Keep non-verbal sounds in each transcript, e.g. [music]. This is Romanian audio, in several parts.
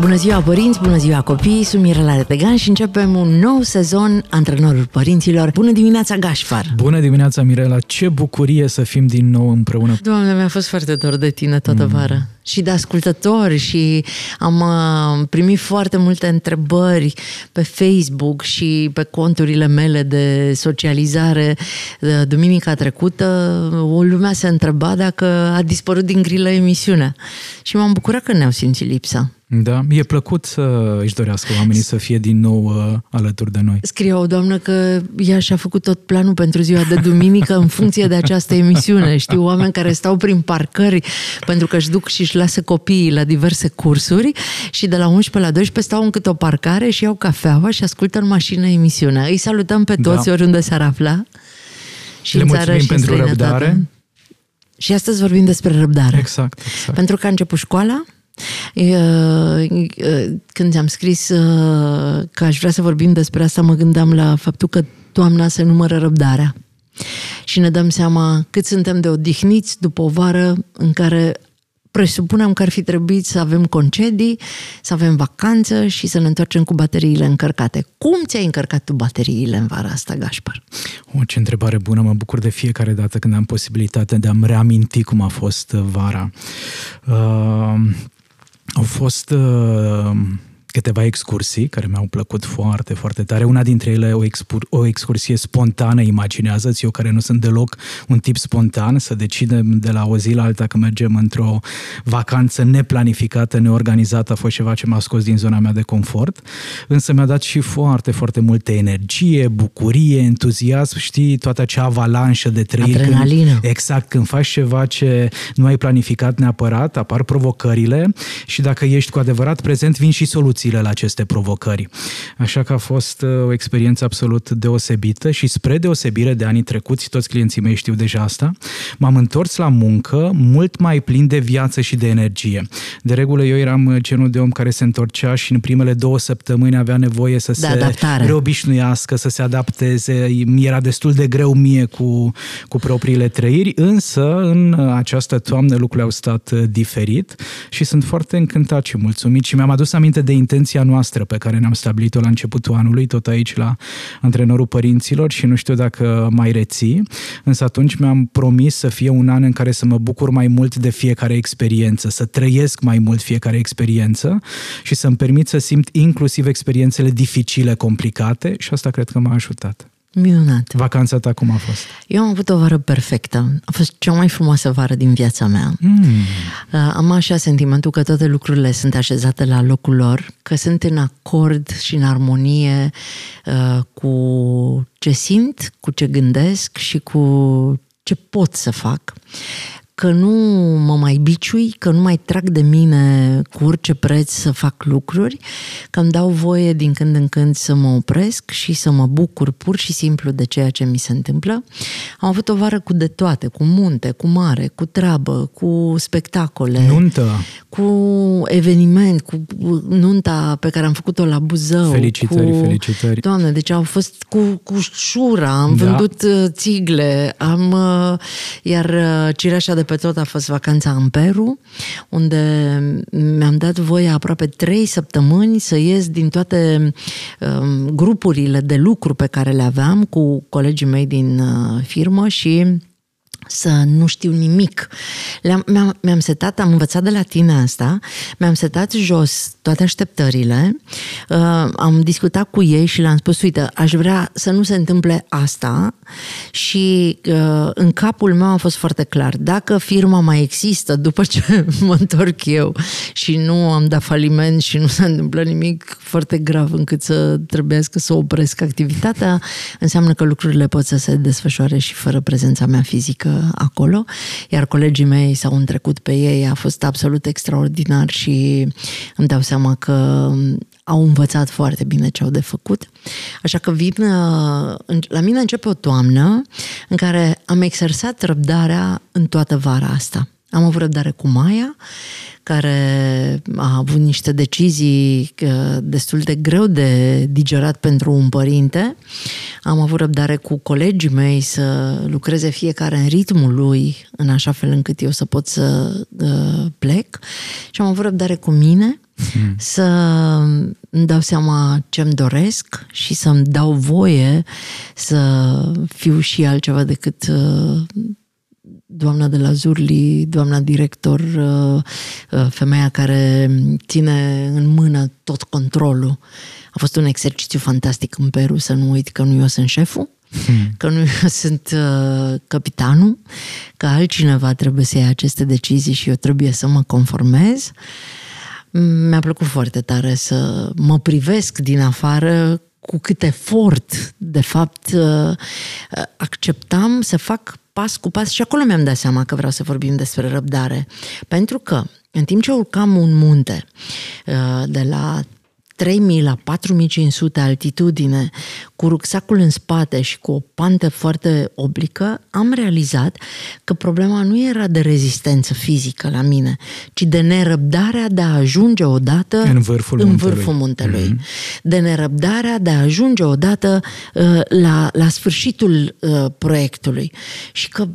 Bună ziua părinți, bună ziua copii, sunt Mirela Retegan și începem un nou sezon Antrenorul Părinților. Bună dimineața, Gașfar! Bună dimineața, Mirela! Ce bucurie să fim din nou împreună! Doamne, mi-a fost foarte dor de tine toată mm. vara și de ascultători și am uh, primit foarte multe întrebări pe Facebook și pe conturile mele de socializare. Duminica trecută o lumea se întreba dacă a dispărut din grilă emisiunea și m-am bucurat că ne-au simțit lipsa. Da, e plăcut să își dorească oamenii să fie din nou uh, alături de noi. Scrie o doamnă că ea și-a făcut tot planul pentru ziua de duminică în funcție de această emisiune. Știu oameni care stau prin parcări pentru că își duc și își lasă copiii la diverse cursuri și de la 11 la 12 stau în câte o parcare și iau cafeaua și ascultă în mașină emisiunea. Îi salutăm pe toți da. oriunde s-ar afla. Și Le mulțumim și pentru răbdare. Și astăzi vorbim despre răbdare. Exact, exact. Pentru că a început școala, când ți-am scris că aș vrea să vorbim despre asta, mă gândeam la faptul că toamna se numără răbdarea. Și ne dăm seama cât suntem de odihniți după o vară în care presupunem că ar fi trebuit să avem concedii, să avem vacanță și să ne întoarcem cu bateriile încărcate. Cum ți-ai încărcat tu bateriile în vara asta, Gașpar? O, ce întrebare bună! Mă bucur de fiecare dată când am posibilitatea de a-mi reaminti cum a fost vara. Uh, au fost uh, câteva excursii care mi-au plăcut foarte, foarte tare. Una dintre ele o, expur- o excursie spontană, imaginează-ți, eu care nu sunt deloc un tip spontan, să decidem de la o zi la alta că mergem într-o vacanță neplanificată, neorganizată, a fost ceva ce m-a scos din zona mea de confort, însă mi-a dat și foarte, foarte multă energie, bucurie, entuziasm, știi, toată acea avalanșă de trăiri. Adrenalină. Când, exact, când faci ceva ce nu ai planificat neapărat, apar provocările și dacă ești cu adevărat prezent, vin și soluții soluțiile la aceste provocări. Așa că a fost uh, o experiență absolut deosebită și spre deosebire de anii trecuți, toți clienții mei știu deja asta, m-am întors la muncă mult mai plin de viață și de energie. De regulă eu eram genul de om care se întorcea și în primele două săptămâni avea nevoie să de se adaptare. reobișnuiască, să se adapteze. Mi era destul de greu mie cu, cu propriile trăiri, însă în această toamnă lucrurile au stat uh, diferit și sunt foarte încântat și mulțumit și mi-am adus aminte de intenția noastră pe care ne-am stabilit-o la începutul anului, tot aici la antrenorul părinților și nu știu dacă mai reții, însă atunci mi-am promis să fie un an în care să mă bucur mai mult de fiecare experiență, să trăiesc mai mult fiecare experiență și să-mi permit să simt inclusiv experiențele dificile, complicate și asta cred că m-a ajutat. Minunat. Vacanța ta cum a fost? Eu am avut o vară perfectă. A fost cea mai frumoasă vară din viața mea. Mm. Am așa sentimentul că toate lucrurile sunt așezate la locul lor, că sunt în acord și în armonie uh, cu ce simt, cu ce gândesc și cu ce pot să fac că nu mă mai biciui, că nu mai trag de mine cu orice preț să fac lucruri, că îmi dau voie din când în când să mă opresc și să mă bucur pur și simplu de ceea ce mi se întâmplă. Am avut o vară cu de toate, cu munte, cu mare, cu treabă, cu spectacole. Nuntă. Cu eveniment, cu nunta pe care am făcut-o la Buzău. Felicitări, cu... felicitări. Doamne, deci au fost cu, cu șura, am da. vândut uh, țigle, am... Uh, iar uh, cireașa de pe tot a fost vacanța în Peru, unde mi-am dat voie aproape trei săptămâni să ies din toate um, grupurile de lucru pe care le aveam cu colegii mei din uh, firmă și să nu știu nimic. Le-am, mi-am, mi-am setat, am învățat de la tine asta, mi-am setat jos toate așteptările, uh, am discutat cu ei și le-am spus, uite, aș vrea să nu se întâmple asta și uh, în capul meu a fost foarte clar, dacă firma mai există după ce [laughs] mă întorc eu și nu am dat faliment și nu se întâmplă nimic foarte grav încât să trebuiască să opresc activitatea, înseamnă că lucrurile pot să se desfășoare și fără prezența mea fizică acolo, iar colegii mei s-au întrecut pe ei, a fost absolut extraordinar și îmi dau seama că au învățat foarte bine ce au de făcut. Așa că vin, uh, la mine începe o toamnă în care am exersat răbdarea în toată vara asta. Am avut răbdare cu Maia, care a avut niște decizii uh, destul de greu de digerat pentru un părinte. Am avut răbdare cu colegii mei să lucreze fiecare în ritmul lui, în așa fel încât eu să pot să uh, plec. Și am avut răbdare cu mine, hmm. să îmi dau seama ce-mi doresc și să-mi dau voie să fiu și altceva decât uh, doamna de la Zurli, doamna director, uh, uh, femeia care ține în mână tot controlul. A fost un exercițiu fantastic în Peru, să nu uit că nu eu sunt șeful, hmm. că nu eu [laughs] sunt uh, capitanul, că altcineva trebuie să ia aceste decizii și eu trebuie să mă conformez. Mi-a plăcut foarte tare să mă privesc din afară cu cât efort, de fapt, acceptam să fac pas cu pas și acolo mi-am dat seama că vreau să vorbim despre răbdare. Pentru că în timp ce urcam un munte uh, de la 3000 la 4500 altitudine, cu rucsacul în spate și cu o pantă foarte oblică, am realizat că problema nu era de rezistență fizică la mine, ci de nerăbdarea de a ajunge odată în vârful în muntelui. Vârful muntelui. Mm-hmm. De nerăbdarea de a ajunge odată uh, la, la sfârșitul uh, proiectului. Și că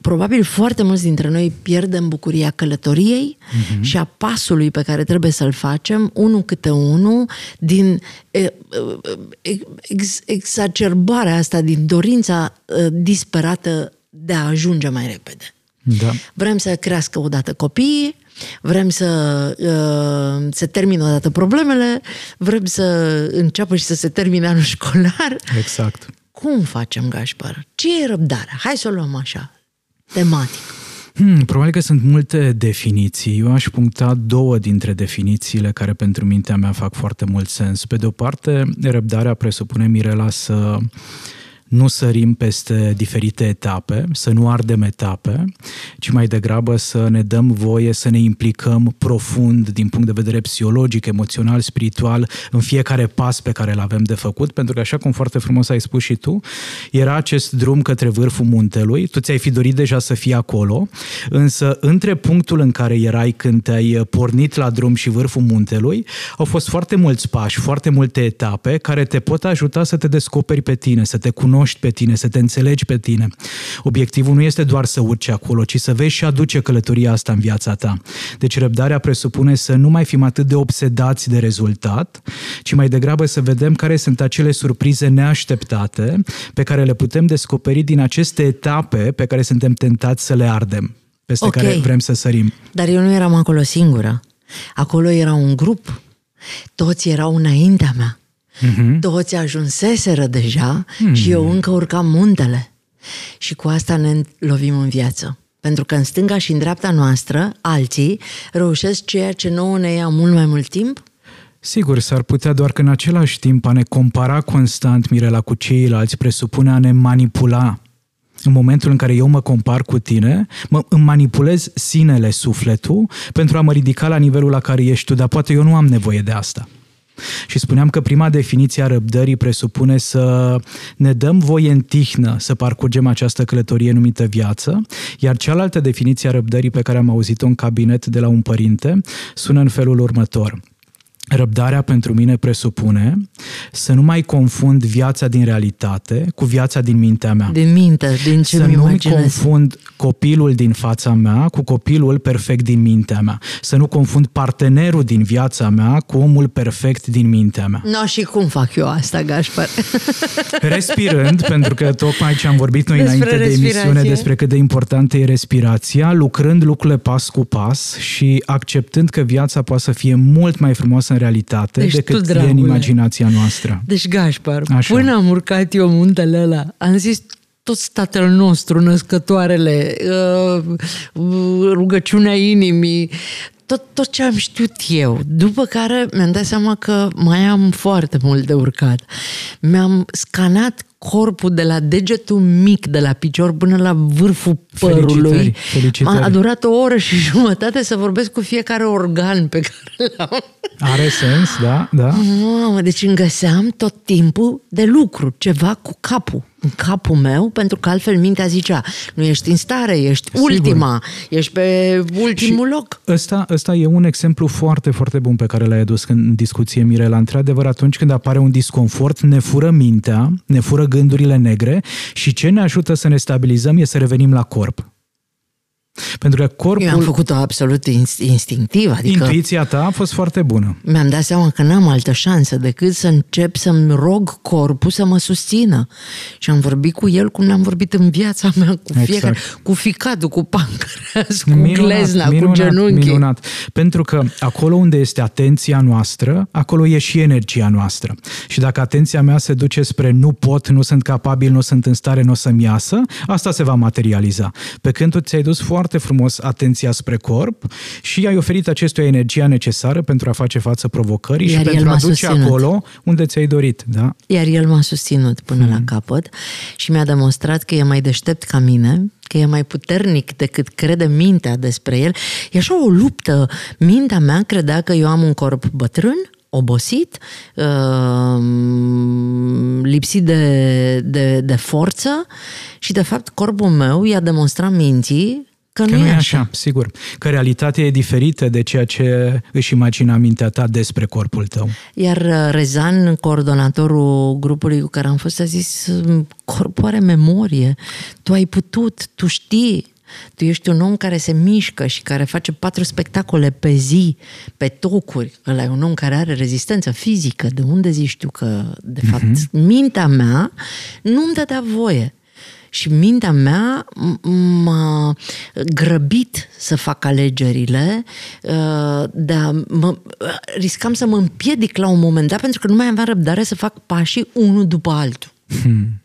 probabil foarte mulți dintre noi pierdem bucuria călătoriei uh-huh. și a pasului pe care trebuie să-l facem, unul câte unul, din ex, exacerbarea asta, din dorința disperată de a ajunge mai repede. Da. Vrem să crească odată copiii, vrem să uh, se termină odată problemele, vrem să înceapă și să se termine anul școlar. Exact. Cum facem, Gașpar? Ce e răbdarea? Hai să o luăm așa tematic? Hmm, probabil că sunt multe definiții. Eu aș puncta două dintre definițiile care pentru mintea mea fac foarte mult sens. Pe de o parte, răbdarea presupune, Mirela, să nu sărim peste diferite etape, să nu ardem etape, ci mai degrabă să ne dăm voie să ne implicăm profund din punct de vedere psihologic, emoțional, spiritual în fiecare pas pe care îl avem de făcut, pentru că așa cum foarte frumos ai spus și tu, era acest drum către vârful muntelui, tu ți-ai fi dorit deja să fii acolo, însă între punctul în care erai când te-ai pornit la drum și vârful muntelui, au fost foarte mulți pași, foarte multe etape care te pot ajuta să te descoperi pe tine, să te cunoști cunoști pe tine, să te înțelegi pe tine. Obiectivul nu este doar să urci acolo, ci să vezi și aduce călătoria asta în viața ta. Deci răbdarea presupune să nu mai fim atât de obsedați de rezultat, ci mai degrabă să vedem care sunt acele surprize neașteptate pe care le putem descoperi din aceste etape pe care suntem tentați să le ardem, peste okay. care vrem să sărim. Dar eu nu eram acolo singură. Acolo era un grup. Toți erau înaintea mea. Uh-huh. Toți ajunseseră deja uh-huh. și eu încă urcam muntele. Și cu asta ne lovim în viață. Pentru că în stânga și în dreapta noastră, alții reușesc ceea ce nouă ne ia mult mai mult timp Sigur, s-ar putea doar că în același timp a ne compara constant, Mirela, cu ceilalți presupune a ne manipula. În momentul în care eu mă compar cu tine, mă, îmi manipulez sinele, sufletul, pentru a mă ridica la nivelul la care ești tu, dar poate eu nu am nevoie de asta. Și spuneam că prima definiție a răbdării presupune să ne dăm voie în tihnă să parcurgem această călătorie numită viață, iar cealaltă definiție a răbdării pe care am auzit-o în cabinet de la un părinte sună în felul următor. Răbdarea pentru mine presupune să nu mai confund viața din realitate cu viața din mintea mea. Din minte, din ce Să nu mai confund copilul din fața mea cu copilul perfect din mintea mea. Să nu confund partenerul din viața mea cu omul perfect din mintea mea. No, și cum fac eu asta, Gașpar? [laughs] Respirând, pentru că tocmai ce am vorbit noi despre înainte respirație. de emisiune despre cât de importantă e respirația, lucrând lucrurile pas cu pas și acceptând că viața poate să fie mult mai frumoasă în realitate deci decât tu, e în imaginația noastră. Deci, Gașpar, Așa. până am urcat eu muntele ăla, am zis tot statele nostru, născătoarele, uh, rugăciunea inimii, tot, tot ce am știut eu. După care mi-am dat seama că mai am foarte mult de urcat. Mi-am scanat corpul de la degetul mic de la picior până la vârful părului. Felicitări, felicitări. A durat o oră și [laughs] jumătate să vorbesc cu fiecare organ pe care l-am. Are sens, da, da. Mamă, deci îmi găseam tot timpul de lucru, ceva cu capul în capul meu, pentru că altfel mintea zicea, nu ești în stare, ești Sigur. ultima, ești pe ultimul și loc. Ăsta, ăsta e un exemplu foarte, foarte bun pe care l-ai adus în discuție, Mirela. Într-adevăr, atunci când apare un disconfort, ne fură mintea, ne fură gândurile negre și ce ne ajută să ne stabilizăm e să revenim la corp. Pentru că corpul... Eu am făcut-o absolut instinctiv. Adică Intuiția ta a fost foarte bună. Mi-am dat seama că n-am altă șansă decât să încep să-mi rog corpul să mă susțină. Și am vorbit cu el cum am vorbit în viața mea, cu exact. fiecare, cu ficatul, cu pancreas, cu minunat, glezna, minunat, cu genunchi. Minunat. Pentru că acolo unde este atenția noastră, acolo e și energia noastră. Și dacă atenția mea se duce spre nu pot, nu sunt capabil, nu sunt în stare, nu o să-mi iasă, asta se va materializa. Pe când tu ți-ai dus foarte foarte frumos atenția spre corp și ai oferit acestuia energia necesară pentru a face față provocării Iar și pentru a duce susținut. acolo unde ți-ai dorit. Da? Iar el m-a susținut până hmm. la capăt și mi-a demonstrat că e mai deștept ca mine, că e mai puternic decât crede mintea despre el. E așa o luptă. Mintea mea credea că eu am un corp bătrân, obosit, uh, lipsit de, de, de forță și, de fapt, corpul meu i-a demonstrat minții Că, că nu, nu e așa. așa, sigur. Că realitatea e diferită de ceea ce își imagina mintea ta despre corpul tău. Iar uh, Rezan, coordonatorul grupului cu care am fost, a zis, corpul are memorie, tu ai putut, tu știi, tu ești un om care se mișcă și care face patru spectacole pe zi, pe tocuri. Ăla e un om care are rezistență fizică. De unde zici tu că, de fapt, mm-hmm. mintea mea nu îmi dădea voie și mintea mea m-a grăbit să fac alegerile, uh, de a, mă, riscam să mă împiedic la un moment dat pentru că nu mai aveam răbdare să fac pașii unul după altul. Hmm.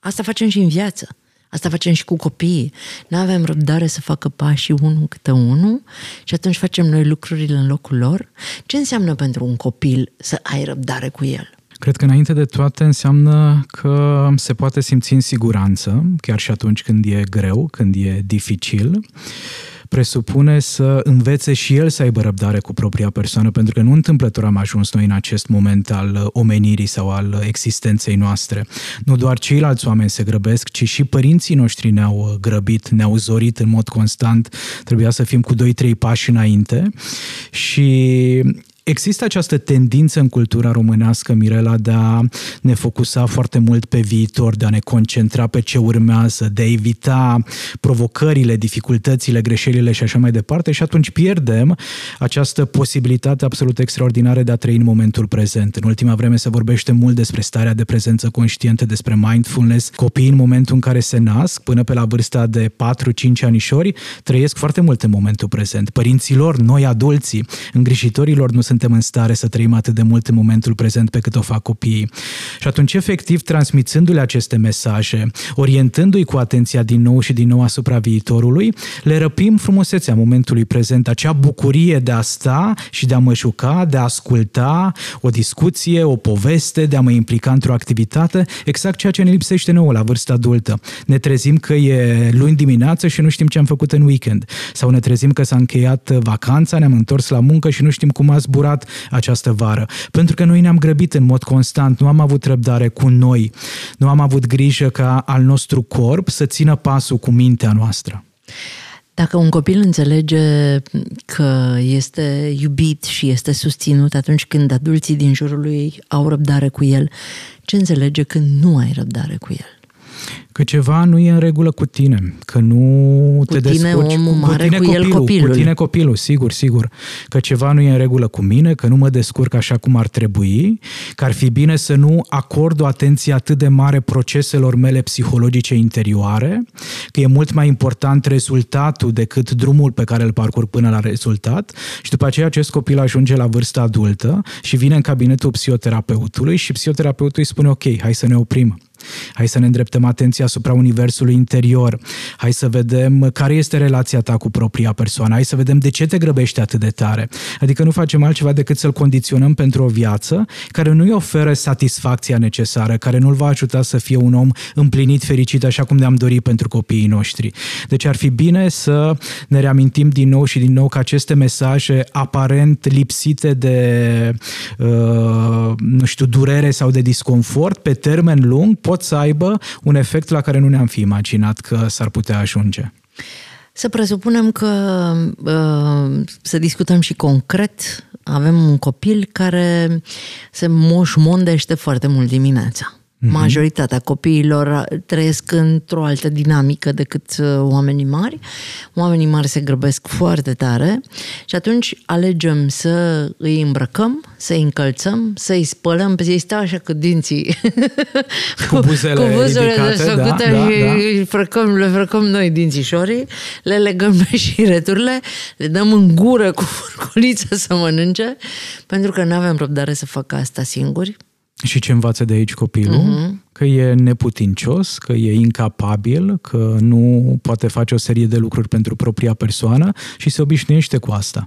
Asta facem și în viață. Asta facem și cu copiii. Nu avem răbdare să facă pașii unul câte unul și atunci facem noi lucrurile în locul lor. Ce înseamnă pentru un copil să ai răbdare cu el? Cred că înainte de toate înseamnă că se poate simți în siguranță, chiar și atunci când e greu, când e dificil. Presupune să învețe și el să aibă răbdare cu propria persoană, pentru că nu întâmplător am ajuns noi în acest moment al omenirii sau al existenței noastre. Nu doar ceilalți oameni se grăbesc, ci și părinții noștri ne-au grăbit, ne-au zorit în mod constant, trebuia să fim cu 2-3 pași înainte. Și Există această tendință în cultura românească, Mirela, de a ne focusa foarte mult pe viitor, de a ne concentra pe ce urmează, de a evita provocările, dificultățile, greșelile și așa mai departe și atunci pierdem această posibilitate absolut extraordinară de a trăi în momentul prezent. În ultima vreme se vorbește mult despre starea de prezență conștientă, despre mindfulness. Copiii în momentul în care se nasc, până pe la vârsta de 4-5 anișori, trăiesc foarte mult în momentul prezent. Părinților, noi adulții, îngrijitorilor nu suntem în stare să trăim atât de mult în momentul prezent pe cât o fac copiii. Și atunci, efectiv, transmițându-le aceste mesaje, orientându-i cu atenția din nou și din nou asupra viitorului, le răpim frumusețea momentului prezent, acea bucurie de a sta și de a mă juca, de a asculta o discuție, o poveste, de a mă implica într-o activitate, exact ceea ce ne lipsește nouă la vârsta adultă. Ne trezim că e luni dimineață și nu știm ce am făcut în weekend. Sau ne trezim că s-a încheiat vacanța, ne-am întors la muncă și nu știm cum a zburat zburat această vară. Pentru că noi ne-am grăbit în mod constant, nu am avut răbdare cu noi, nu am avut grijă ca al nostru corp să țină pasul cu mintea noastră. Dacă un copil înțelege că este iubit și este susținut atunci când adulții din jurul lui au răbdare cu el, ce înțelege când nu ai răbdare cu el? Că ceva nu e în regulă cu tine, că nu cu te tine descurci omul mare, cu tine cu copilul, el copilul. Cu tine copilul, sigur, sigur. Că ceva nu e în regulă cu mine, că nu mă descurc așa cum ar trebui, că ar fi bine să nu acord o atenție atât de mare proceselor mele psihologice interioare, că e mult mai important rezultatul decât drumul pe care îl parcurg până la rezultat și după aceea acest copil ajunge la vârsta adultă și vine în cabinetul psihoterapeutului și psihoterapeutul îi spune ok, hai să ne oprim Hai să ne îndreptăm atenția asupra universului interior. Hai să vedem care este relația ta cu propria persoană. Hai să vedem de ce te grăbești atât de tare. Adică nu facem altceva decât să-l condiționăm pentru o viață care nu-i oferă satisfacția necesară, care nu-l va ajuta să fie un om împlinit, fericit, așa cum ne-am dorit pentru copiii noștri. Deci ar fi bine să ne reamintim din nou și din nou că aceste mesaje aparent lipsite de, uh, nu știu, durere sau de disconfort, pe termen lung, pot să aibă un efect la care nu ne-am fi imaginat că s-ar putea ajunge. Să presupunem că uh, să discutăm și concret. Avem un copil care se moșmondește foarte mult dimineața. Mm-hmm. Majoritatea copiilor trăiesc într-o altă dinamică decât uh, oamenii mari. Oamenii mari se grăbesc foarte tare și atunci alegem să îi îmbrăcăm, să îi încălțăm, să îi spălăm, pe ei stau așa cu dinții [laughs] cu buzele, cu buzele ridicate, da, da, da, da. Frăcăm, le frăcăm noi dințișorii, le legăm pe șireturile, le dăm în gură cu furculiță să mănânce, pentru că nu avem răbdare să facă asta singuri și ce învață de aici copilul? Uh-huh. Că e neputincios, că e incapabil, că nu poate face o serie de lucruri pentru propria persoană și se obișnuiește cu asta.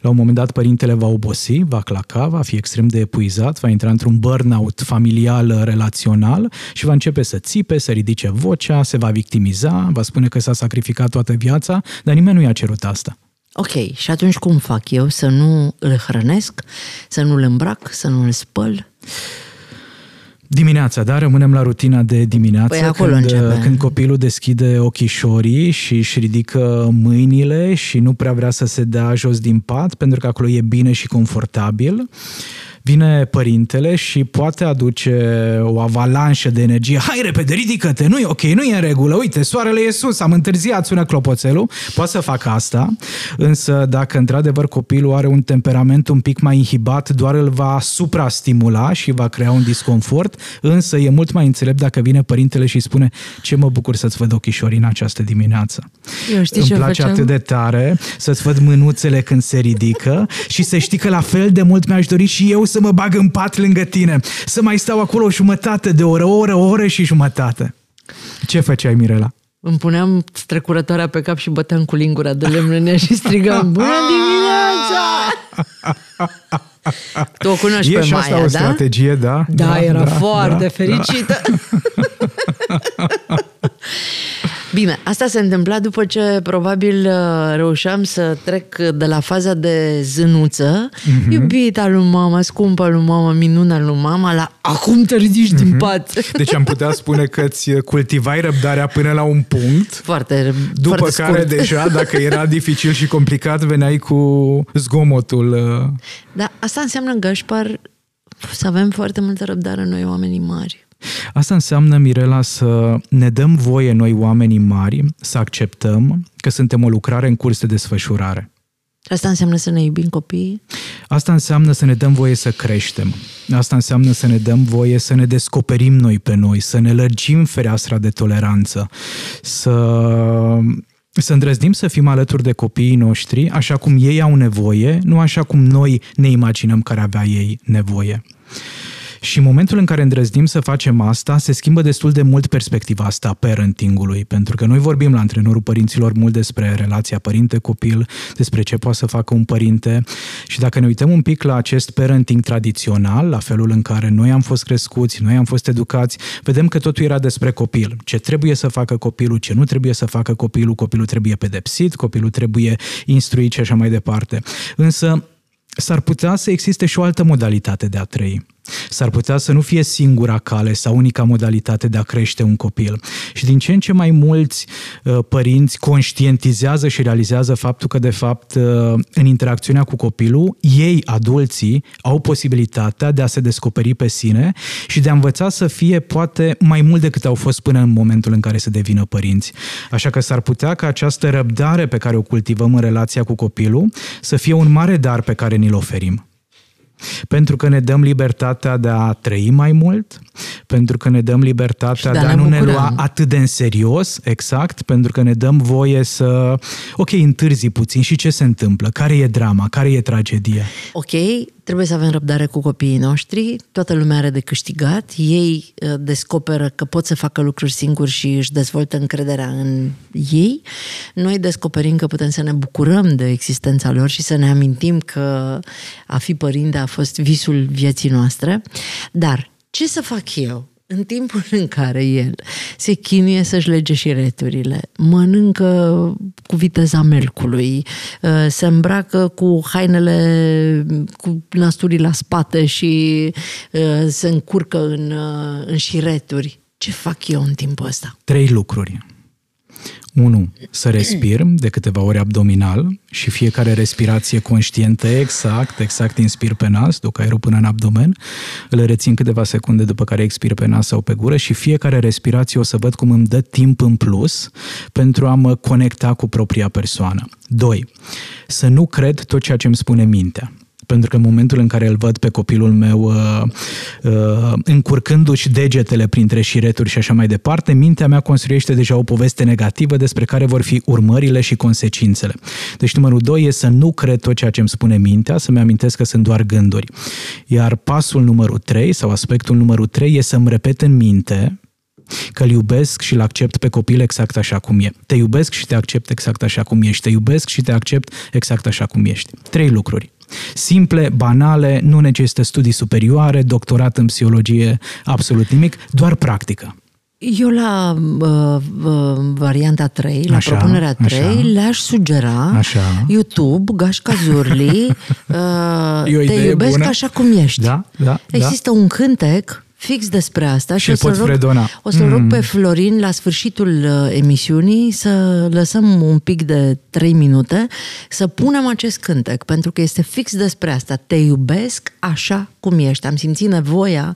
La un moment dat părintele va obosi, va claca, va fi extrem de epuizat, va intra într-un burnout familial, relațional și va începe să țipe, să ridice vocea, se va victimiza, va spune că s-a sacrificat toată viața, dar nimeni nu i-a cerut asta. Ok, și atunci cum fac eu să nu îl hrănesc, să nu îl îmbrac, să nu îl spăl? Dimineața, da? Rămânem la rutina de dimineață. Păi acolo când, începe. când copilul deschide ochișorii și își ridică mâinile și nu prea vrea să se dea jos din pat, pentru că acolo e bine și confortabil vine părintele și poate aduce o avalanșă de energie. Hai repede, ridică-te, nu e ok, nu e în regulă, uite, soarele e sus, am întârziat, sună clopoțelul. Poate să facă asta, însă dacă într-adevăr copilul are un temperament un pic mai inhibat, doar îl va suprastimula și va crea un disconfort, însă e mult mai înțelept dacă vine părintele și spune ce mă bucur să-ți văd ochișorii în această dimineață. Eu știi Îmi ce place facem? atât de tare să-ți văd mânuțele când se ridică și să știi că la fel de mult mi-aș dori și eu să să mă bag în pat lângă tine, să mai stau acolo o jumătate de oră, o oră, o oră și jumătate. Ce făceai, Mirela? Îmi puneam strecurătoarea pe cap și băteam cu lingura de lemn și strigam Bună dimineața! [laughs] tu o cunoști e pe și Maia, asta o da? strategie, da? Da, da era da, foarte da, fericită. Da. [laughs] Bine, asta se întâmpla după ce probabil uh, reușeam să trec de la faza de zânuță, mm-hmm. iubita lui mama, scumpa lui mama, minuna lui mama, la acum te ridici mm-hmm. din mhm. pat. Deci am putea spune că îți cultivai răbdarea până la un punct, foarte, după foarte care scurt. deja, dacă era dificil și complicat, veneai cu zgomotul. Uh. Da, asta înseamnă, Gașpar, să avem foarte multă răbdare noi, oamenii mari. Asta înseamnă, Mirela, să ne dăm voie noi, oamenii mari, să acceptăm că suntem o lucrare în curs de desfășurare. Asta înseamnă să ne iubim copiii? Asta înseamnă să ne dăm voie să creștem. Asta înseamnă să ne dăm voie să ne descoperim noi pe noi, să ne lărgim fereastra de toleranță, să să îndrăznim să fim alături de copiii noștri așa cum ei au nevoie, nu așa cum noi ne imaginăm că ar avea ei nevoie. Și în momentul în care îndrăznim să facem asta, se schimbă destul de mult perspectiva asta parentingului, pentru că noi vorbim la antrenorul părinților mult despre relația părinte-copil, despre ce poate să facă un părinte și dacă ne uităm un pic la acest parenting tradițional, la felul în care noi am fost crescuți, noi am fost educați, vedem că totul era despre copil. Ce trebuie să facă copilul, ce nu trebuie să facă copilul, copilul trebuie pedepsit, copilul trebuie instruit și așa mai departe. Însă s-ar putea să existe și o altă modalitate de a trăi. S-ar putea să nu fie singura cale sau unica modalitate de a crește un copil. Și din ce în ce mai mulți uh, părinți conștientizează și realizează faptul că, de fapt, uh, în interacțiunea cu copilul, ei, adulții, au posibilitatea de a se descoperi pe sine și de a învăța să fie, poate, mai mult decât au fost până în momentul în care se devină părinți. Așa că s-ar putea ca această răbdare pe care o cultivăm în relația cu copilul să fie un mare dar pe care ni-l oferim pentru că ne dăm libertatea de a trăi mai mult, pentru că ne dăm libertatea de, de a nu ne lua atât de în serios, exact, pentru că ne dăm voie să, ok, întârzi puțin. Și ce se întâmplă, care e drama, care e tragedia. Ok, trebuie să avem răbdare cu copiii noștri, toată lumea are de câștigat, ei uh, descoperă că pot să facă lucruri singuri și își dezvoltă încrederea în ei. Noi descoperim că putem să ne bucurăm de existența lor și să ne amintim că a fi părinte a fost visul vieții noastre. Dar ce să fac eu? În timpul [laughs] în care el se chinuie să-și lege și returile, mănâncă cu viteza melcului, uh, se îmbracă cu hainele cu nasturii la spate și uh, se încurcă în, uh, în șireturi, ce fac eu în timpul ăsta? Trei lucruri. 1. Să respir de câteva ori abdominal și fiecare respirație conștientă exact, exact inspir pe nas, duc aerul până în abdomen, îl rețin câteva secunde după care expir pe nas sau pe gură și fiecare respirație o să văd cum îmi dă timp în plus pentru a mă conecta cu propria persoană. 2. Să nu cred tot ceea ce îmi spune mintea pentru că în momentul în care îl văd pe copilul meu uh, uh, încurcându-și degetele printre șireturi și așa mai departe, mintea mea construiește deja o poveste negativă despre care vor fi urmările și consecințele. Deci numărul 2 e să nu cred tot ceea ce îmi spune mintea, să-mi amintesc că sunt doar gânduri. Iar pasul numărul 3 sau aspectul numărul 3 e să-mi repet în minte că îl iubesc și îl accept pe copil exact așa cum e. Te iubesc și te accept exact așa cum ești. Te iubesc și te accept exact așa cum ești. Trei lucruri. Simple, banale, nu necesită studii superioare, doctorat în psihologie, absolut nimic, doar practică. Eu la uh, uh, varianta 3, la așa, propunerea 3, așa. le-aș sugera așa. YouTube, Gașca Zurli, [laughs] uh, te iubesc bună. așa cum ești. Da, da, Există da. un cântec fix despre asta și, și o să, rog, fredona. o să mm. rog pe Florin la sfârșitul uh, emisiunii să lăsăm un pic de 3 minute să punem acest cântec, pentru că este fix despre asta. Te iubesc așa cum ești. Am simțit nevoia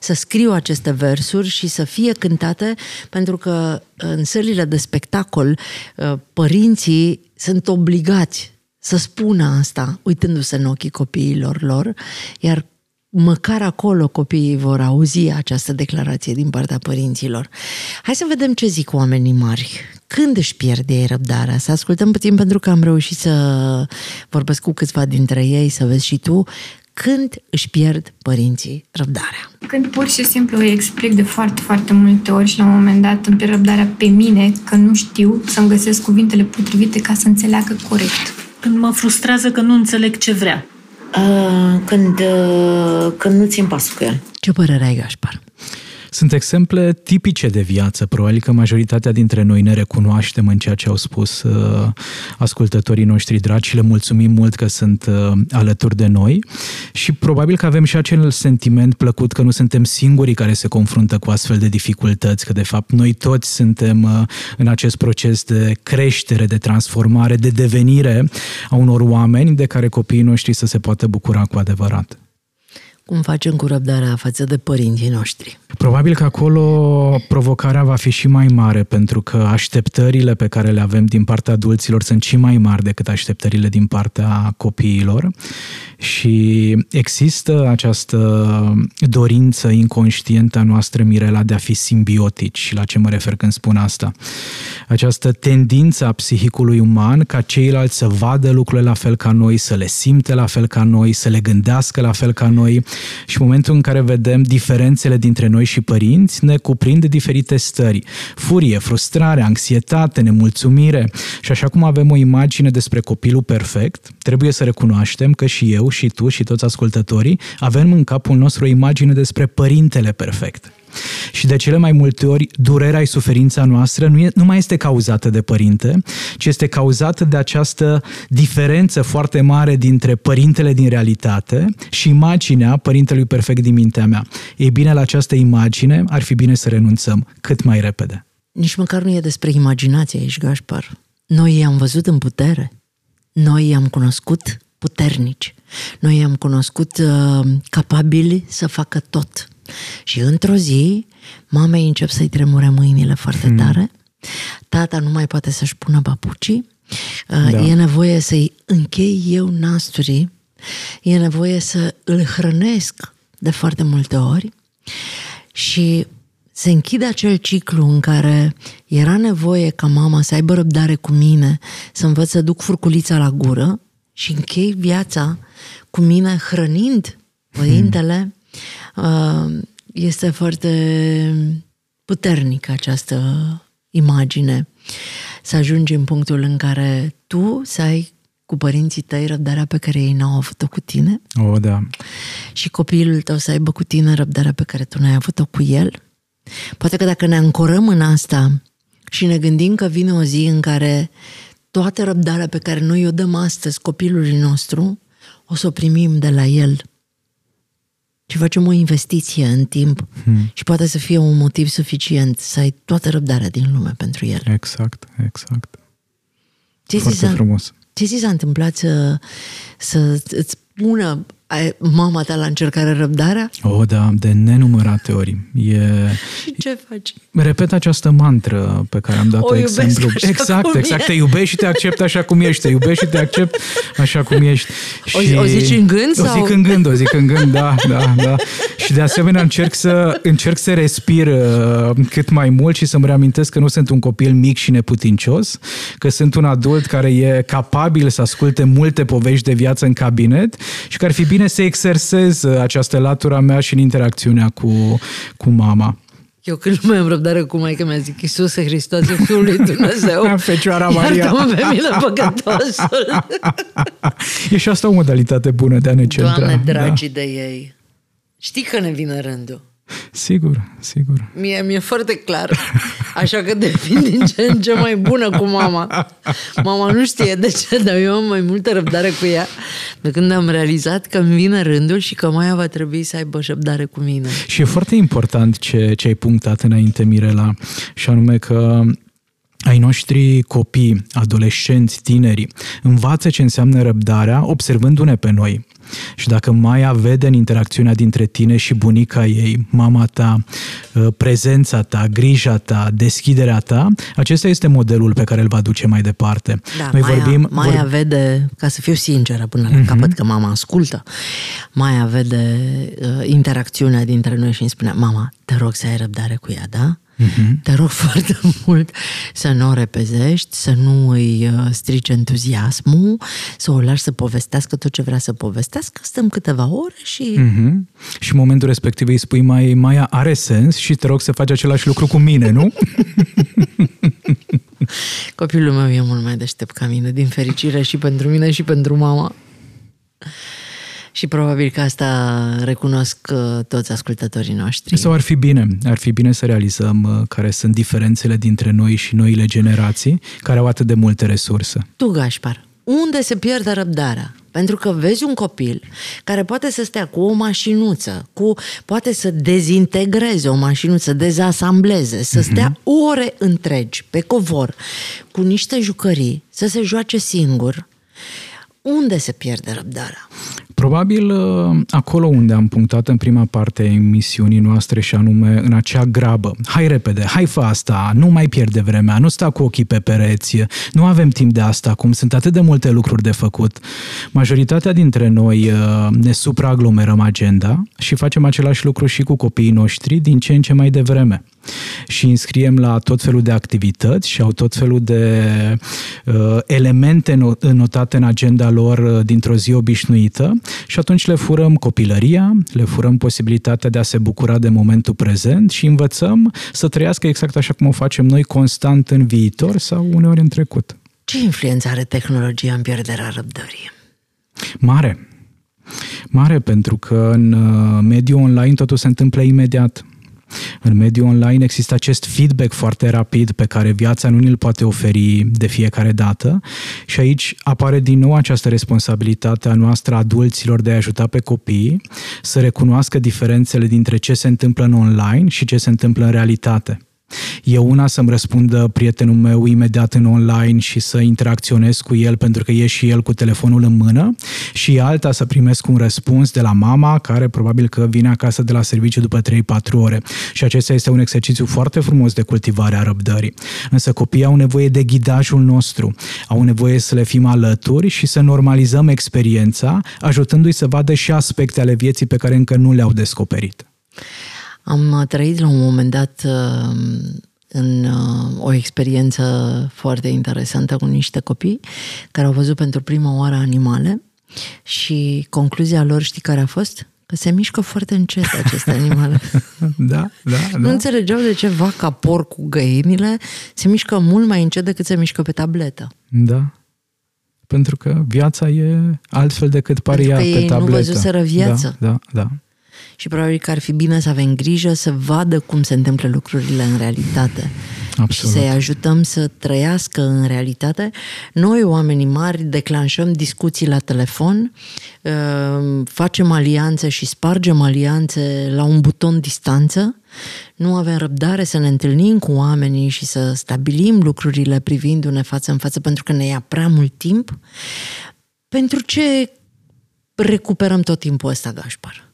să scriu aceste versuri și să fie cântate pentru că în sălile de spectacol uh, părinții sunt obligați să spună asta, uitându-se în ochii copiilor lor, iar măcar acolo copiii vor auzi această declarație din partea părinților. Hai să vedem ce zic oamenii mari. Când își pierde ei răbdarea? Să ascultăm puțin pentru că am reușit să vorbesc cu câțiva dintre ei, să vezi și tu, când își pierd părinții răbdarea. Când pur și simplu îi explic de foarte, foarte multe ori și la un moment dat îmi pierd răbdarea pe mine că nu știu să-mi găsesc cuvintele potrivite ca să înțeleagă corect. Când mă frustrează că nu înțeleg ce vrea. Uh, când, uh, când nu țin pasul cu el. Ce părere ai, Gașpar? Sunt exemple tipice de viață. Probabil că majoritatea dintre noi ne recunoaștem în ceea ce au spus uh, ascultătorii noștri dragi și le mulțumim mult că sunt uh, alături de noi și probabil că avem și acel sentiment plăcut că nu suntem singurii care se confruntă cu astfel de dificultăți, că de fapt noi toți suntem uh, în acest proces de creștere, de transformare, de devenire a unor oameni de care copiii noștri să se poată bucura cu adevărat. Cum facem cu răbdarea față de părinții noștri? Probabil că acolo provocarea va fi și mai mare, pentru că așteptările pe care le avem din partea adulților sunt și mai mari decât așteptările din partea copiilor și există această dorință inconștientă a noastră, Mirela, de a fi simbiotici. Și la ce mă refer când spun asta? Această tendință a psihicului uman ca ceilalți să vadă lucrurile la fel ca noi, să le simte la fel ca noi, să le gândească la fel ca noi și în momentul în care vedem diferențele dintre noi și părinți, ne cuprind diferite stări. Furie, frustrare, anxietate, nemulțumire și așa cum avem o imagine despre copilul perfect, trebuie să recunoaștem că și eu și tu și toți ascultătorii avem în capul nostru o imagine despre părintele perfect. Și de cele mai multe ori, durerea și suferința noastră nu, e, nu mai este cauzată de părinte, ci este cauzată de această diferență foarte mare dintre părintele din realitate și imaginea părintelui perfect din mintea mea. Ei bine, la această imagine ar fi bine să renunțăm cât mai repede. Nici măcar nu e despre imaginație aici, Gașpar. Noi i-am văzut în putere. Noi i-am cunoscut puternici. Noi i-am cunoscut uh, capabili să facă tot. Și într-o zi, mamei încep să-i tremure mâinile foarte hmm. tare, tata nu mai poate să-și pună papucii, uh, da. e nevoie să-i închei eu nasturii, e nevoie să îl hrănesc de foarte multe ori și se închide acel ciclu în care era nevoie ca mama să aibă răbdare cu mine, să învăț să duc furculița la gură și închei viața cu mine hrănind părintele, hmm. Este foarte puternică această imagine. Să ajungi în punctul în care tu să ai cu părinții tăi răbdarea pe care ei n-au avut-o cu tine. O, da. Și copilul tău să aibă cu tine răbdarea pe care tu n-ai avut-o cu el. Poate că dacă ne ancorăm în asta și ne gândim că vine o zi în care toată răbdarea pe care noi o dăm astăzi copilului nostru, o să o primim de la el. Și facem o investiție în timp hmm. și poate să fie un motiv suficient să ai toată răbdarea din lume pentru el. Exact, exact. Ce Foarte frumos. Ce ți s-a întâmplat să, să îți pună mama ta la încercare răbdarea? Oh, da, de nenumărate ori. E... Și ce faci? Repet această mantră pe care am dat-o exemplu. Exact, exact. Te iubești și te accept așa cum ești. Te iubești și te accept așa cum ești. Și... O, o zici în gând? O zic în gând, o zic în gând, da, da, da. Și de asemenea încerc să, încerc să respir uh, cât mai mult și să-mi reamintesc că nu sunt un copil mic și neputincios, că sunt un adult care e capabil să asculte multe povești de viață în cabinet și că ar fi bine bine să exersez această latura mea și în interacțiunea cu, cu mama. Eu când nu mai am răbdare cu maica mea, zic, Iisuse Hristoase, Fiul lui Dumnezeu, [laughs] Fecioara Maria. iartă-mă pe mine păcătosul. [laughs] e și asta o modalitate bună de a ne centra. Doamne, dragi da. de ei, știi că ne vine rândul. Sigur, sigur. Mie mi-e foarte clar. [laughs] Așa că devin din ce în ce mai bună cu mama. Mama nu știe de ce, dar eu am mai multă răbdare cu ea de când am realizat că îmi vine rândul și că Maia va trebui să aibă răbdare cu mine. Și e foarte important ce, ce ai punctat înainte, Mirela, și anume că ai noștri copii, adolescenți, tineri, învață ce înseamnă răbdarea observându-ne pe noi. Și dacă Maia vede în interacțiunea dintre tine și bunica ei, mama ta, uh, prezența ta, grija ta, deschiderea ta, acesta este modelul pe care îl va duce mai departe. Da, Noi Maia, vorbim, Maia vor... vede, ca să fiu sinceră până la uh-huh. capăt, că mama ascultă, Maia vede uh, interacțiunea dintre noi și îmi spune, mama, te rog să ai răbdare cu ea, da? Uh-huh. Te rog [laughs] foarte mult să nu o repezești, să nu îi uh, strici entuziasmul, să o lași să povestească tot ce vrea să povestească, stăm câteva ore și... Uh-huh. Și în momentul respectiv îi spui, mai Maia, are sens și te rog să faci același lucru cu mine, nu? [laughs] Copilul meu e mult mai deștept ca mine, din fericire și pentru mine și pentru mama. Și probabil că asta recunosc uh, toți ascultătorii noștri. Sau ar fi bine, ar fi bine să realizăm uh, care sunt diferențele dintre noi și noile generații care au atât de multe resurse. Tu, Gașpar, unde se pierde răbdarea? Pentru că vezi un copil care poate să stea cu o mașinuță, cu, poate să dezintegreze o mașinuță, să dezasambleze, să mhm. stea ore întregi pe covor cu niște jucării, să se joace singur. Unde se pierde răbdarea? Probabil uh, acolo unde am punctat în prima parte a emisiunii noastre și anume în acea grabă. Hai repede, hai fă asta, nu mai pierde vremea, nu sta cu ochii pe pereți, nu avem timp de asta acum, sunt atât de multe lucruri de făcut. Majoritatea dintre noi uh, ne supraaglomerăm agenda și facem același lucru și cu copiii noștri din ce în ce mai devreme și înscriem la tot felul de activități și au tot felul de uh, elemente notate în agenda lor uh, dintr-o zi obișnuită și atunci le furăm copilăria, le furăm posibilitatea de a se bucura de momentul prezent și învățăm să trăiască exact așa cum o facem noi constant în viitor sau uneori în trecut. Ce influență are tehnologia în pierderea răbdării? Mare. Mare, pentru că în uh, mediul online totul se întâmplă imediat. În mediul online există acest feedback foarte rapid pe care viața nu ne-l poate oferi de fiecare dată și aici apare din nou această responsabilitate a noastră adulților de a ajuta pe copii să recunoască diferențele dintre ce se întâmplă în online și ce se întâmplă în realitate. E una să-mi răspundă prietenul meu imediat în online și să interacționez cu el pentru că e și el cu telefonul în mână și alta să primesc un răspuns de la mama care probabil că vine acasă de la serviciu după 3-4 ore. Și acesta este un exercițiu foarte frumos de cultivare a răbdării. Însă copiii au nevoie de ghidajul nostru, au nevoie să le fim alături și să normalizăm experiența, ajutându-i să vadă și aspecte ale vieții pe care încă nu le-au descoperit. Am trăit la un moment dat uh, în uh, o experiență foarte interesantă cu niște copii care au văzut pentru prima oară animale și concluzia lor, știi care a fost? Că se mișcă foarte încet aceste animale. da, [laughs] da, da. Nu înțelegeau de ce vaca, porcul, găinile se mișcă mult mai încet decât se mișcă pe tabletă. Da. Pentru că viața e altfel decât pare ea pe tabletă. nu văzuseră viață. Da, da, da. Și probabil că ar fi bine să avem grijă să vadă cum se întâmplă lucrurile în realitate. Absolut. Și să-i ajutăm să trăiască în realitate. Noi, oamenii mari, declanșăm discuții la telefon, uh, facem alianțe și spargem alianțe la un buton distanță, nu avem răbdare să ne întâlnim cu oamenii și să stabilim lucrurile privindu-ne față în față pentru că ne ia prea mult timp. Pentru ce recuperăm tot timpul ăsta, Gașpar?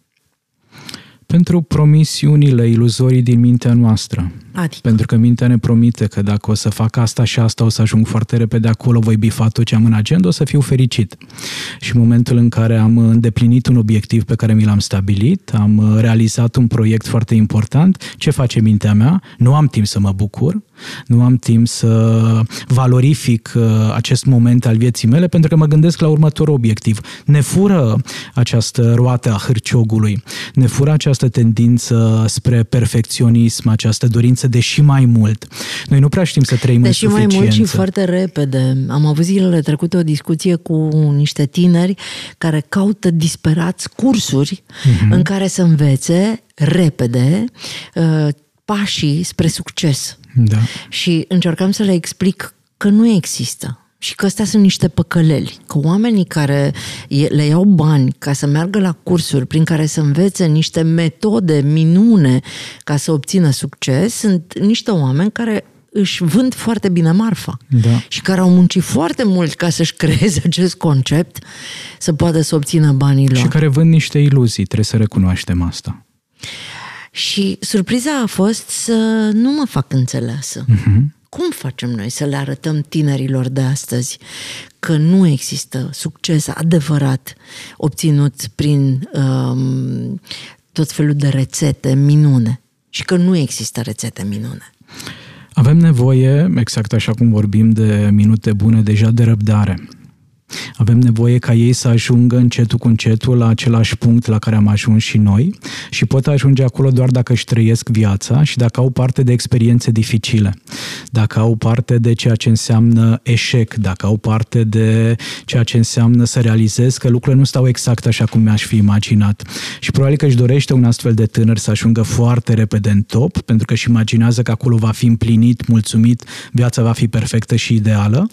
Pentru promisiunile iluzorii din mintea noastră. Adică? Pentru că mintea ne promite că dacă o să fac asta și asta, o să ajung foarte repede acolo, voi bifa tot ce am în agenda, o să fiu fericit. Și în momentul în care am îndeplinit un obiectiv pe care mi l-am stabilit, am realizat un proiect foarte important, ce face mintea mea? Nu am timp să mă bucur, nu am timp să valorific uh, acest moment al vieții mele pentru că mă gândesc la următorul obiectiv. Ne fură această roată a hârciogului, ne fură această tendință spre perfecționism, această dorință de și mai mult. Noi nu prea știm să trăim de în și mai mult și foarte repede. Am avut zilele trecute o discuție cu niște tineri care caută disperați cursuri uh-huh. în care să învețe repede uh, pașii spre succes. Da. Și încercam să le explic că nu există. Și că astea sunt niște păcăleli. Că oamenii care le iau bani ca să meargă la cursuri prin care să învețe niște metode minune ca să obțină succes, sunt niște oameni care își vând foarte bine marfa da. și care au muncit foarte mult ca să-și creeze acest concept să poată să obțină banii lor. Și care vând niște iluzii, trebuie să recunoaștem asta. Și surpriza a fost să nu mă fac înțeleasă. Uh-huh. Cum facem noi să le arătăm tinerilor de astăzi că nu există succes adevărat obținut prin um, tot felul de rețete minune și că nu există rețete minune? Avem nevoie, exact așa cum vorbim de minute bune, deja de răbdare. Avem nevoie ca ei să ajungă încetul cu încetul la același punct la care am ajuns și noi și pot ajunge acolo doar dacă își trăiesc viața și dacă au parte de experiențe dificile, dacă au parte de ceea ce înseamnă eșec, dacă au parte de ceea ce înseamnă să realizez că lucrurile nu stau exact așa cum mi-aș fi imaginat. Și probabil că își dorește un astfel de tânăr să ajungă foarte repede în top, pentru că își imaginează că acolo va fi împlinit, mulțumit, viața va fi perfectă și ideală.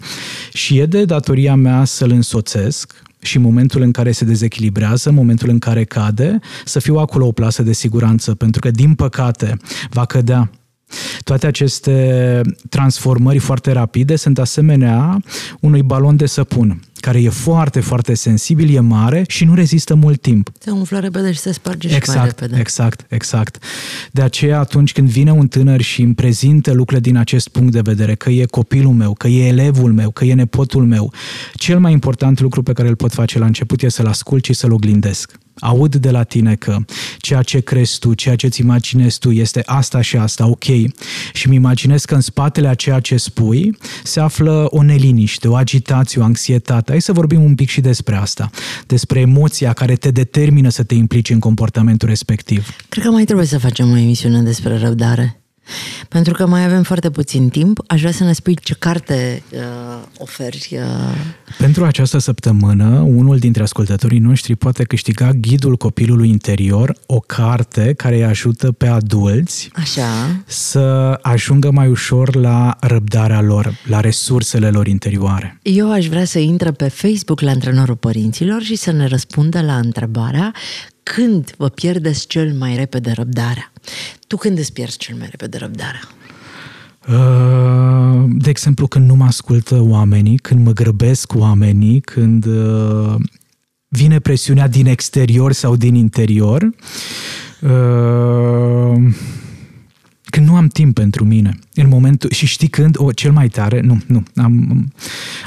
Și e de datoria mea să să-l însoțesc și în momentul în care se dezechilibrează, în momentul în care cade, să fiu acolo o plasă de siguranță, pentru că, din păcate, va cădea. Toate aceste transformări foarte rapide sunt asemenea unui balon de săpun care e foarte, foarte sensibil, e mare și nu rezistă mult timp. Se umflă repede și se sparge exact, și mai repede. Exact, exact. De aceea atunci când vine un tânăr și îmi prezintă lucrurile din acest punct de vedere, că e copilul meu, că e elevul meu, că e nepotul meu, cel mai important lucru pe care îl pot face la început e să-l ascult și să-l oglindesc aud de la tine că ceea ce crezi tu, ceea ce îți imaginezi tu este asta și asta, ok, și mi imaginez că în spatele a ceea ce spui se află o neliniște, o agitație, o anxietate. Hai să vorbim un pic și despre asta, despre emoția care te determină să te implici în comportamentul respectiv. Cred că mai trebuie să facem o emisiune despre răbdare. Pentru că mai avem foarte puțin timp, aș vrea să ne spui ce carte uh, oferi. Uh... Pentru această săptămână, unul dintre ascultătorii noștri poate câștiga Ghidul copilului interior, o carte care îi ajută pe adulți Așa. să ajungă mai ușor la răbdarea lor, la resursele lor interioare. Eu aș vrea să intre pe Facebook la Antrenorul Părinților și să ne răspundă la întrebarea când vă pierdeți cel mai repede răbdarea? Tu când îți pierzi cel mai repede răbdarea? Uh, de exemplu, când nu mă ascultă oamenii, când mă grăbesc oamenii, când uh, vine presiunea din exterior sau din interior, uh, când nu am timp pentru mine, în momentul, și știi când, o, cel mai tare, nu, nu, am,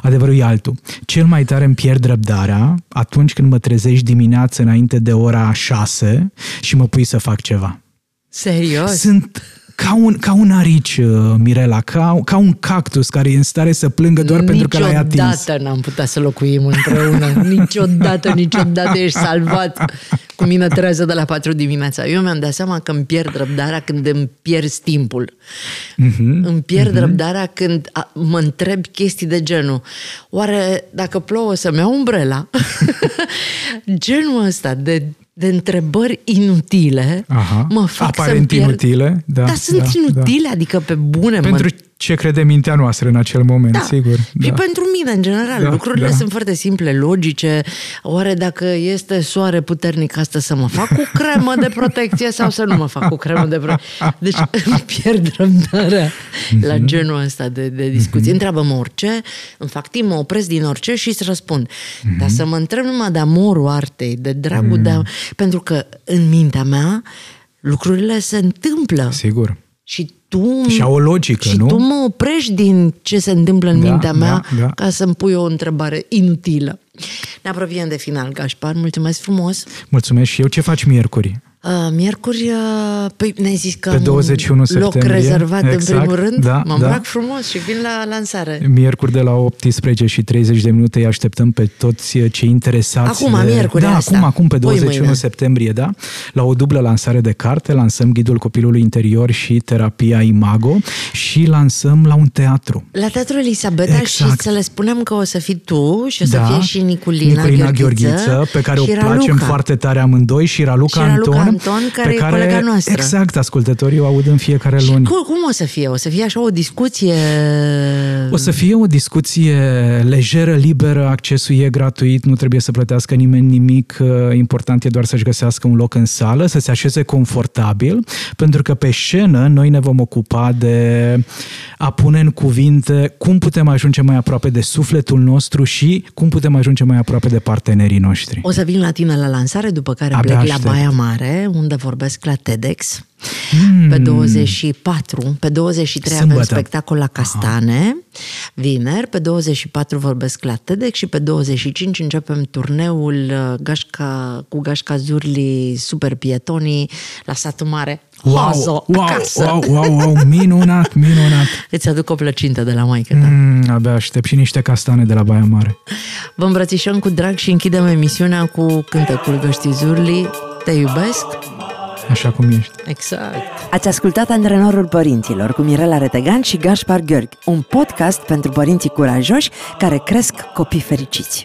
adevărul e altul, cel mai tare îmi pierd răbdarea atunci când mă trezești dimineața înainte de ora 6 și mă pui să fac ceva. Serios? Sunt ca un, ca un arici, uh, Mirela, ca, ca un cactus care e în stare să plângă doar pentru că l-ai atins. Niciodată n-am putea să locuim împreună. [laughs] niciodată, niciodată ești salvat cu mine trează de la 4 dimineața. Eu mi-am dat seama că îmi pierd răbdarea când îmi pierd timpul. Uh-huh, îmi pierd uh-huh. răbdarea când a, mă întreb chestii de genul. Oare dacă plouă să-mi iau umbrela? [laughs] [laughs] Genul ăsta de de întrebări inutile Aha. mă fac Aparent să pierd... inutile, da. Dar sunt da, inutile, da. adică pe bune. Pentru mă... ce crede mintea noastră în acel moment, da. sigur. Și da. pentru mine, în general, Da, lucrurile da. sunt foarte simple, logice. Oare dacă este soare puternic asta să mă fac cu cremă de protecție sau să nu mă fac cu cremă de protecție? Deci [laughs] îmi pierd răbdarea la Mhm. genul ăsta de, de discuții. Întreabă-mă orice, îmi fac timp, mă opresc din orice și îți răspund. Mhm. Dar să mă întreb numai de amorul artei, de dragul de... Pentru că în mintea mea lucrurile se întâmplă. Sigur. Și tu, Și au o logică, și nu? tu mă oprești din ce se întâmplă în Da, mintea mea da, da. ca să-mi pui o întrebare inutilă. Ne apropiem de final, Gașpar. Mulțumesc frumos. Mulțumesc și eu. Ce faci miercuri? Uh, miercuri, uh, păi ne-ai zis că Pe am 21 un septembrie. loc rezervat Exact, în primul rând. da, mă da. îmbrac frumos și vin la lansare. Miercuri de la 18 și 30 de minute îi așteptăm pe toți cei interesați. Acum, de... miercuri Da, asta. acum, acum pe Poi 21 mâine. septembrie, da, la o dublă lansare de carte, lansăm Ghidul Copilului Interior și Terapia Imago și lansăm la un teatru. La Teatrul Elisabeta Exact. și să le spunem că o să fii tu și o să da, fie și Niculina, Niculina Gheorghiță, Gheorghiță, pe care o și placem Raluca. foarte tare amândoi și Raluca, Și Raluca Anton, Anton, care pe e care, colega noastră. Exact, ascultătorii o aud în fiecare Și luni. cum, cum o să fie? O să fie așa o discuție... O să fie o discuție lejeră, liberă, accesul e gratuit, nu trebuie să plătească nimeni nimic, uh, important e doar să-și găsească un loc în sală, să se așeze confortabil, pentru că pe scenă noi ne vom ocupa de a pune în cuvinte cum putem ajunge mai aproape de sufletul nostru și cum putem ajunge mai aproape de partenerii noștri. O să vin la tine la lansare, după care Abia plec aștept. la Baia Mare, unde vorbesc la TEDx. Hmm. Pe 24, pe 23 avem Sâmbătă. spectacol la Castane, vineri, pe 24 vorbesc la TEDx și pe 25 începem turneul uh, Gașca, cu Gașca Zurli Super Pietonii la Satul Mare. Hozo, wow, acasă! wow, wow, wow, minunat, [laughs] minunat. Îți aduc o plăcintă de la maică ta. Mm, abia aștept și niște castane de la Baia Mare. Vă îmbrățișăm cu drag și închidem emisiunea cu cântecul Găștii Zurli. Te iubesc? Așa cum ești. Exact. Ați ascultat Antrenorul Părinților cu Mirela Retegan și Gaspar Gheorghi, un podcast pentru părinții curajoși care cresc copii fericiți.